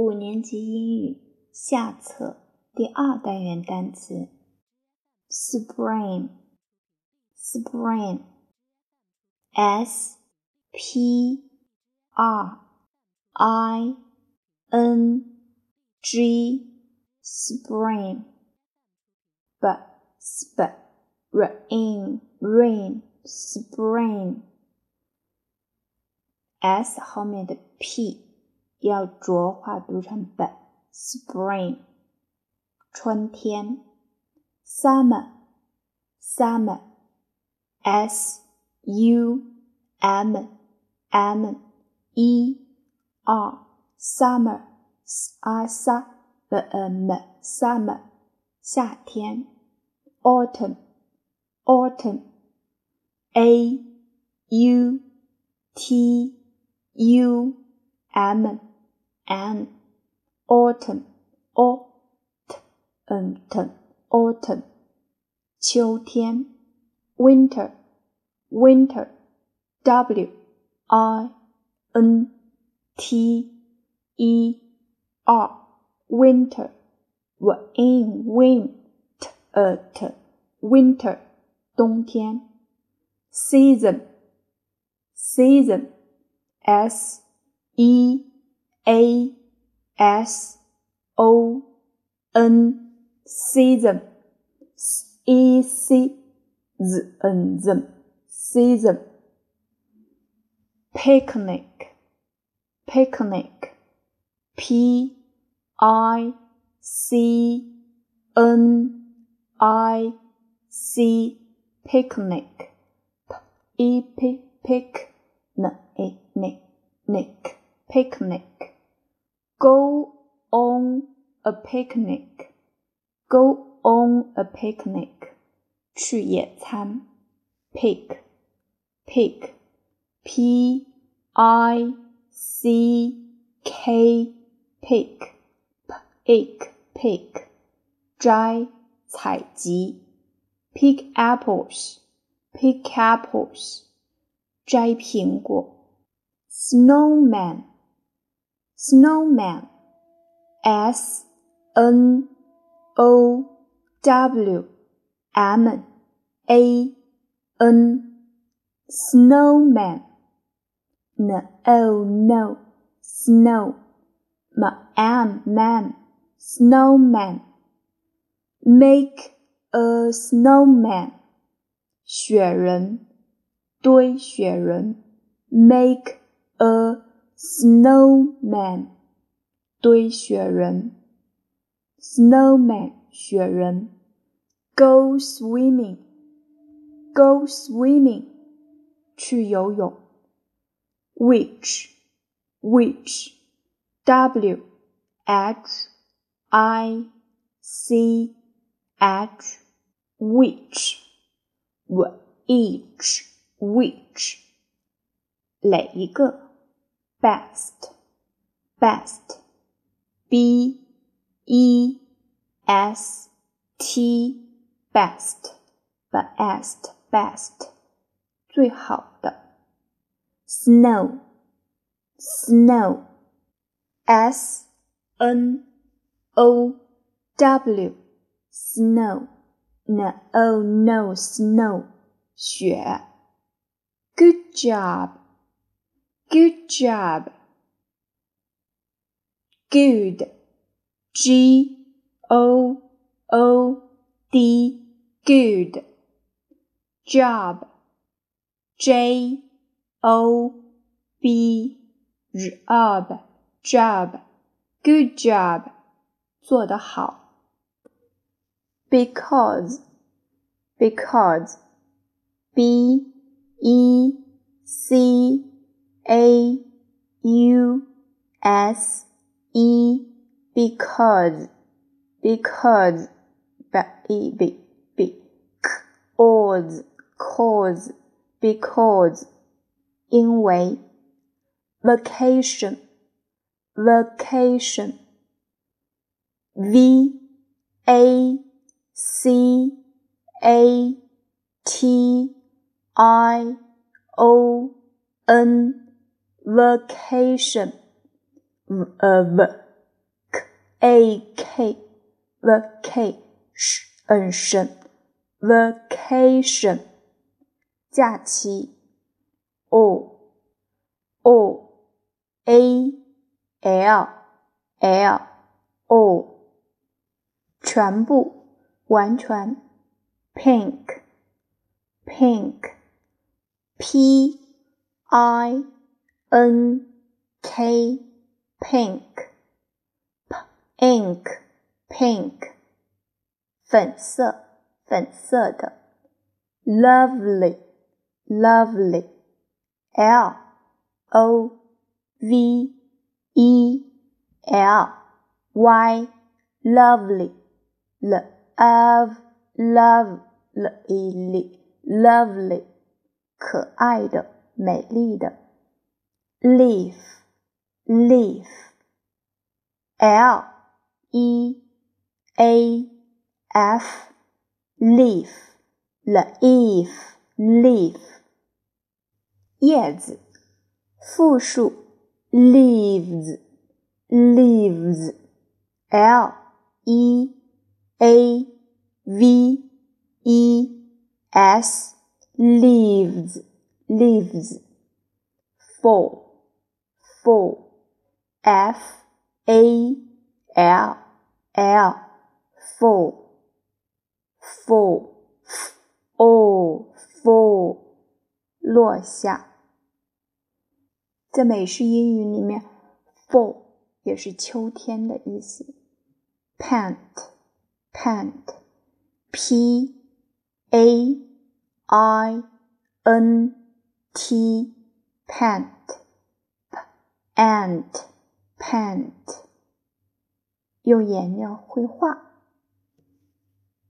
五年级英语下册第二单元单词：spring，spring，s p r i n g，spring，b sp rain rain spring s 后面的 p。要浊化读成本 spring，春天，summer summer s u m m e r summer s a s a m summer 夏天，autumn autumn a u t u m n an autumn autumn autumn 秋天 winter winter w i n t e r winter in win t winter 冬天 season season s e a S O N season E C Z N Z season picnic picnic P I C N I C picnic P P pic N E N Nick picnic Go on a picnic. Go on a picnic. 去野餐。Pick, pick, p i c k, pick, pick, pick. 摘，采集。Pick apples, pick apples. 摘苹果。Snowman snowman s n o w m a n snowman n o no snow m m man snowman make a snowman 雪人堆雪人 make a snowman 堆雪人，snowman 雪人，go swimming go swimming 去游泳，which which w h i c h which which which 哪一个 ？best, best, b e s t, best, best, best, 最好的。snow, snow, s n o w, snow, n o no, snow, 雪。Good job. Good job. Good. G O O D. Good. Job. J O B. Job. Job. Good job. 做得好。Because. Because. B E C S E because because b b b cause cause because 因为 vacation vacation v a c a t i o n vacation, v a k vacation vacation 假期 o o a l l o 全部完全 pink pink p i n k pink ink pink 粉色粉色的 lovely lovely l o v e l y lovely l of love lovely 可爱的美丽的 leaf leaf l e a f leaf leaf leaf 叶子复数 leaves leaves l e a v e s leaves leaves fall fall f a l l fall fall fall fall 落下。在美式英语里面，fall 也是秋天的意思。pant pant p a i n t pant ant Paint，用颜料绘画。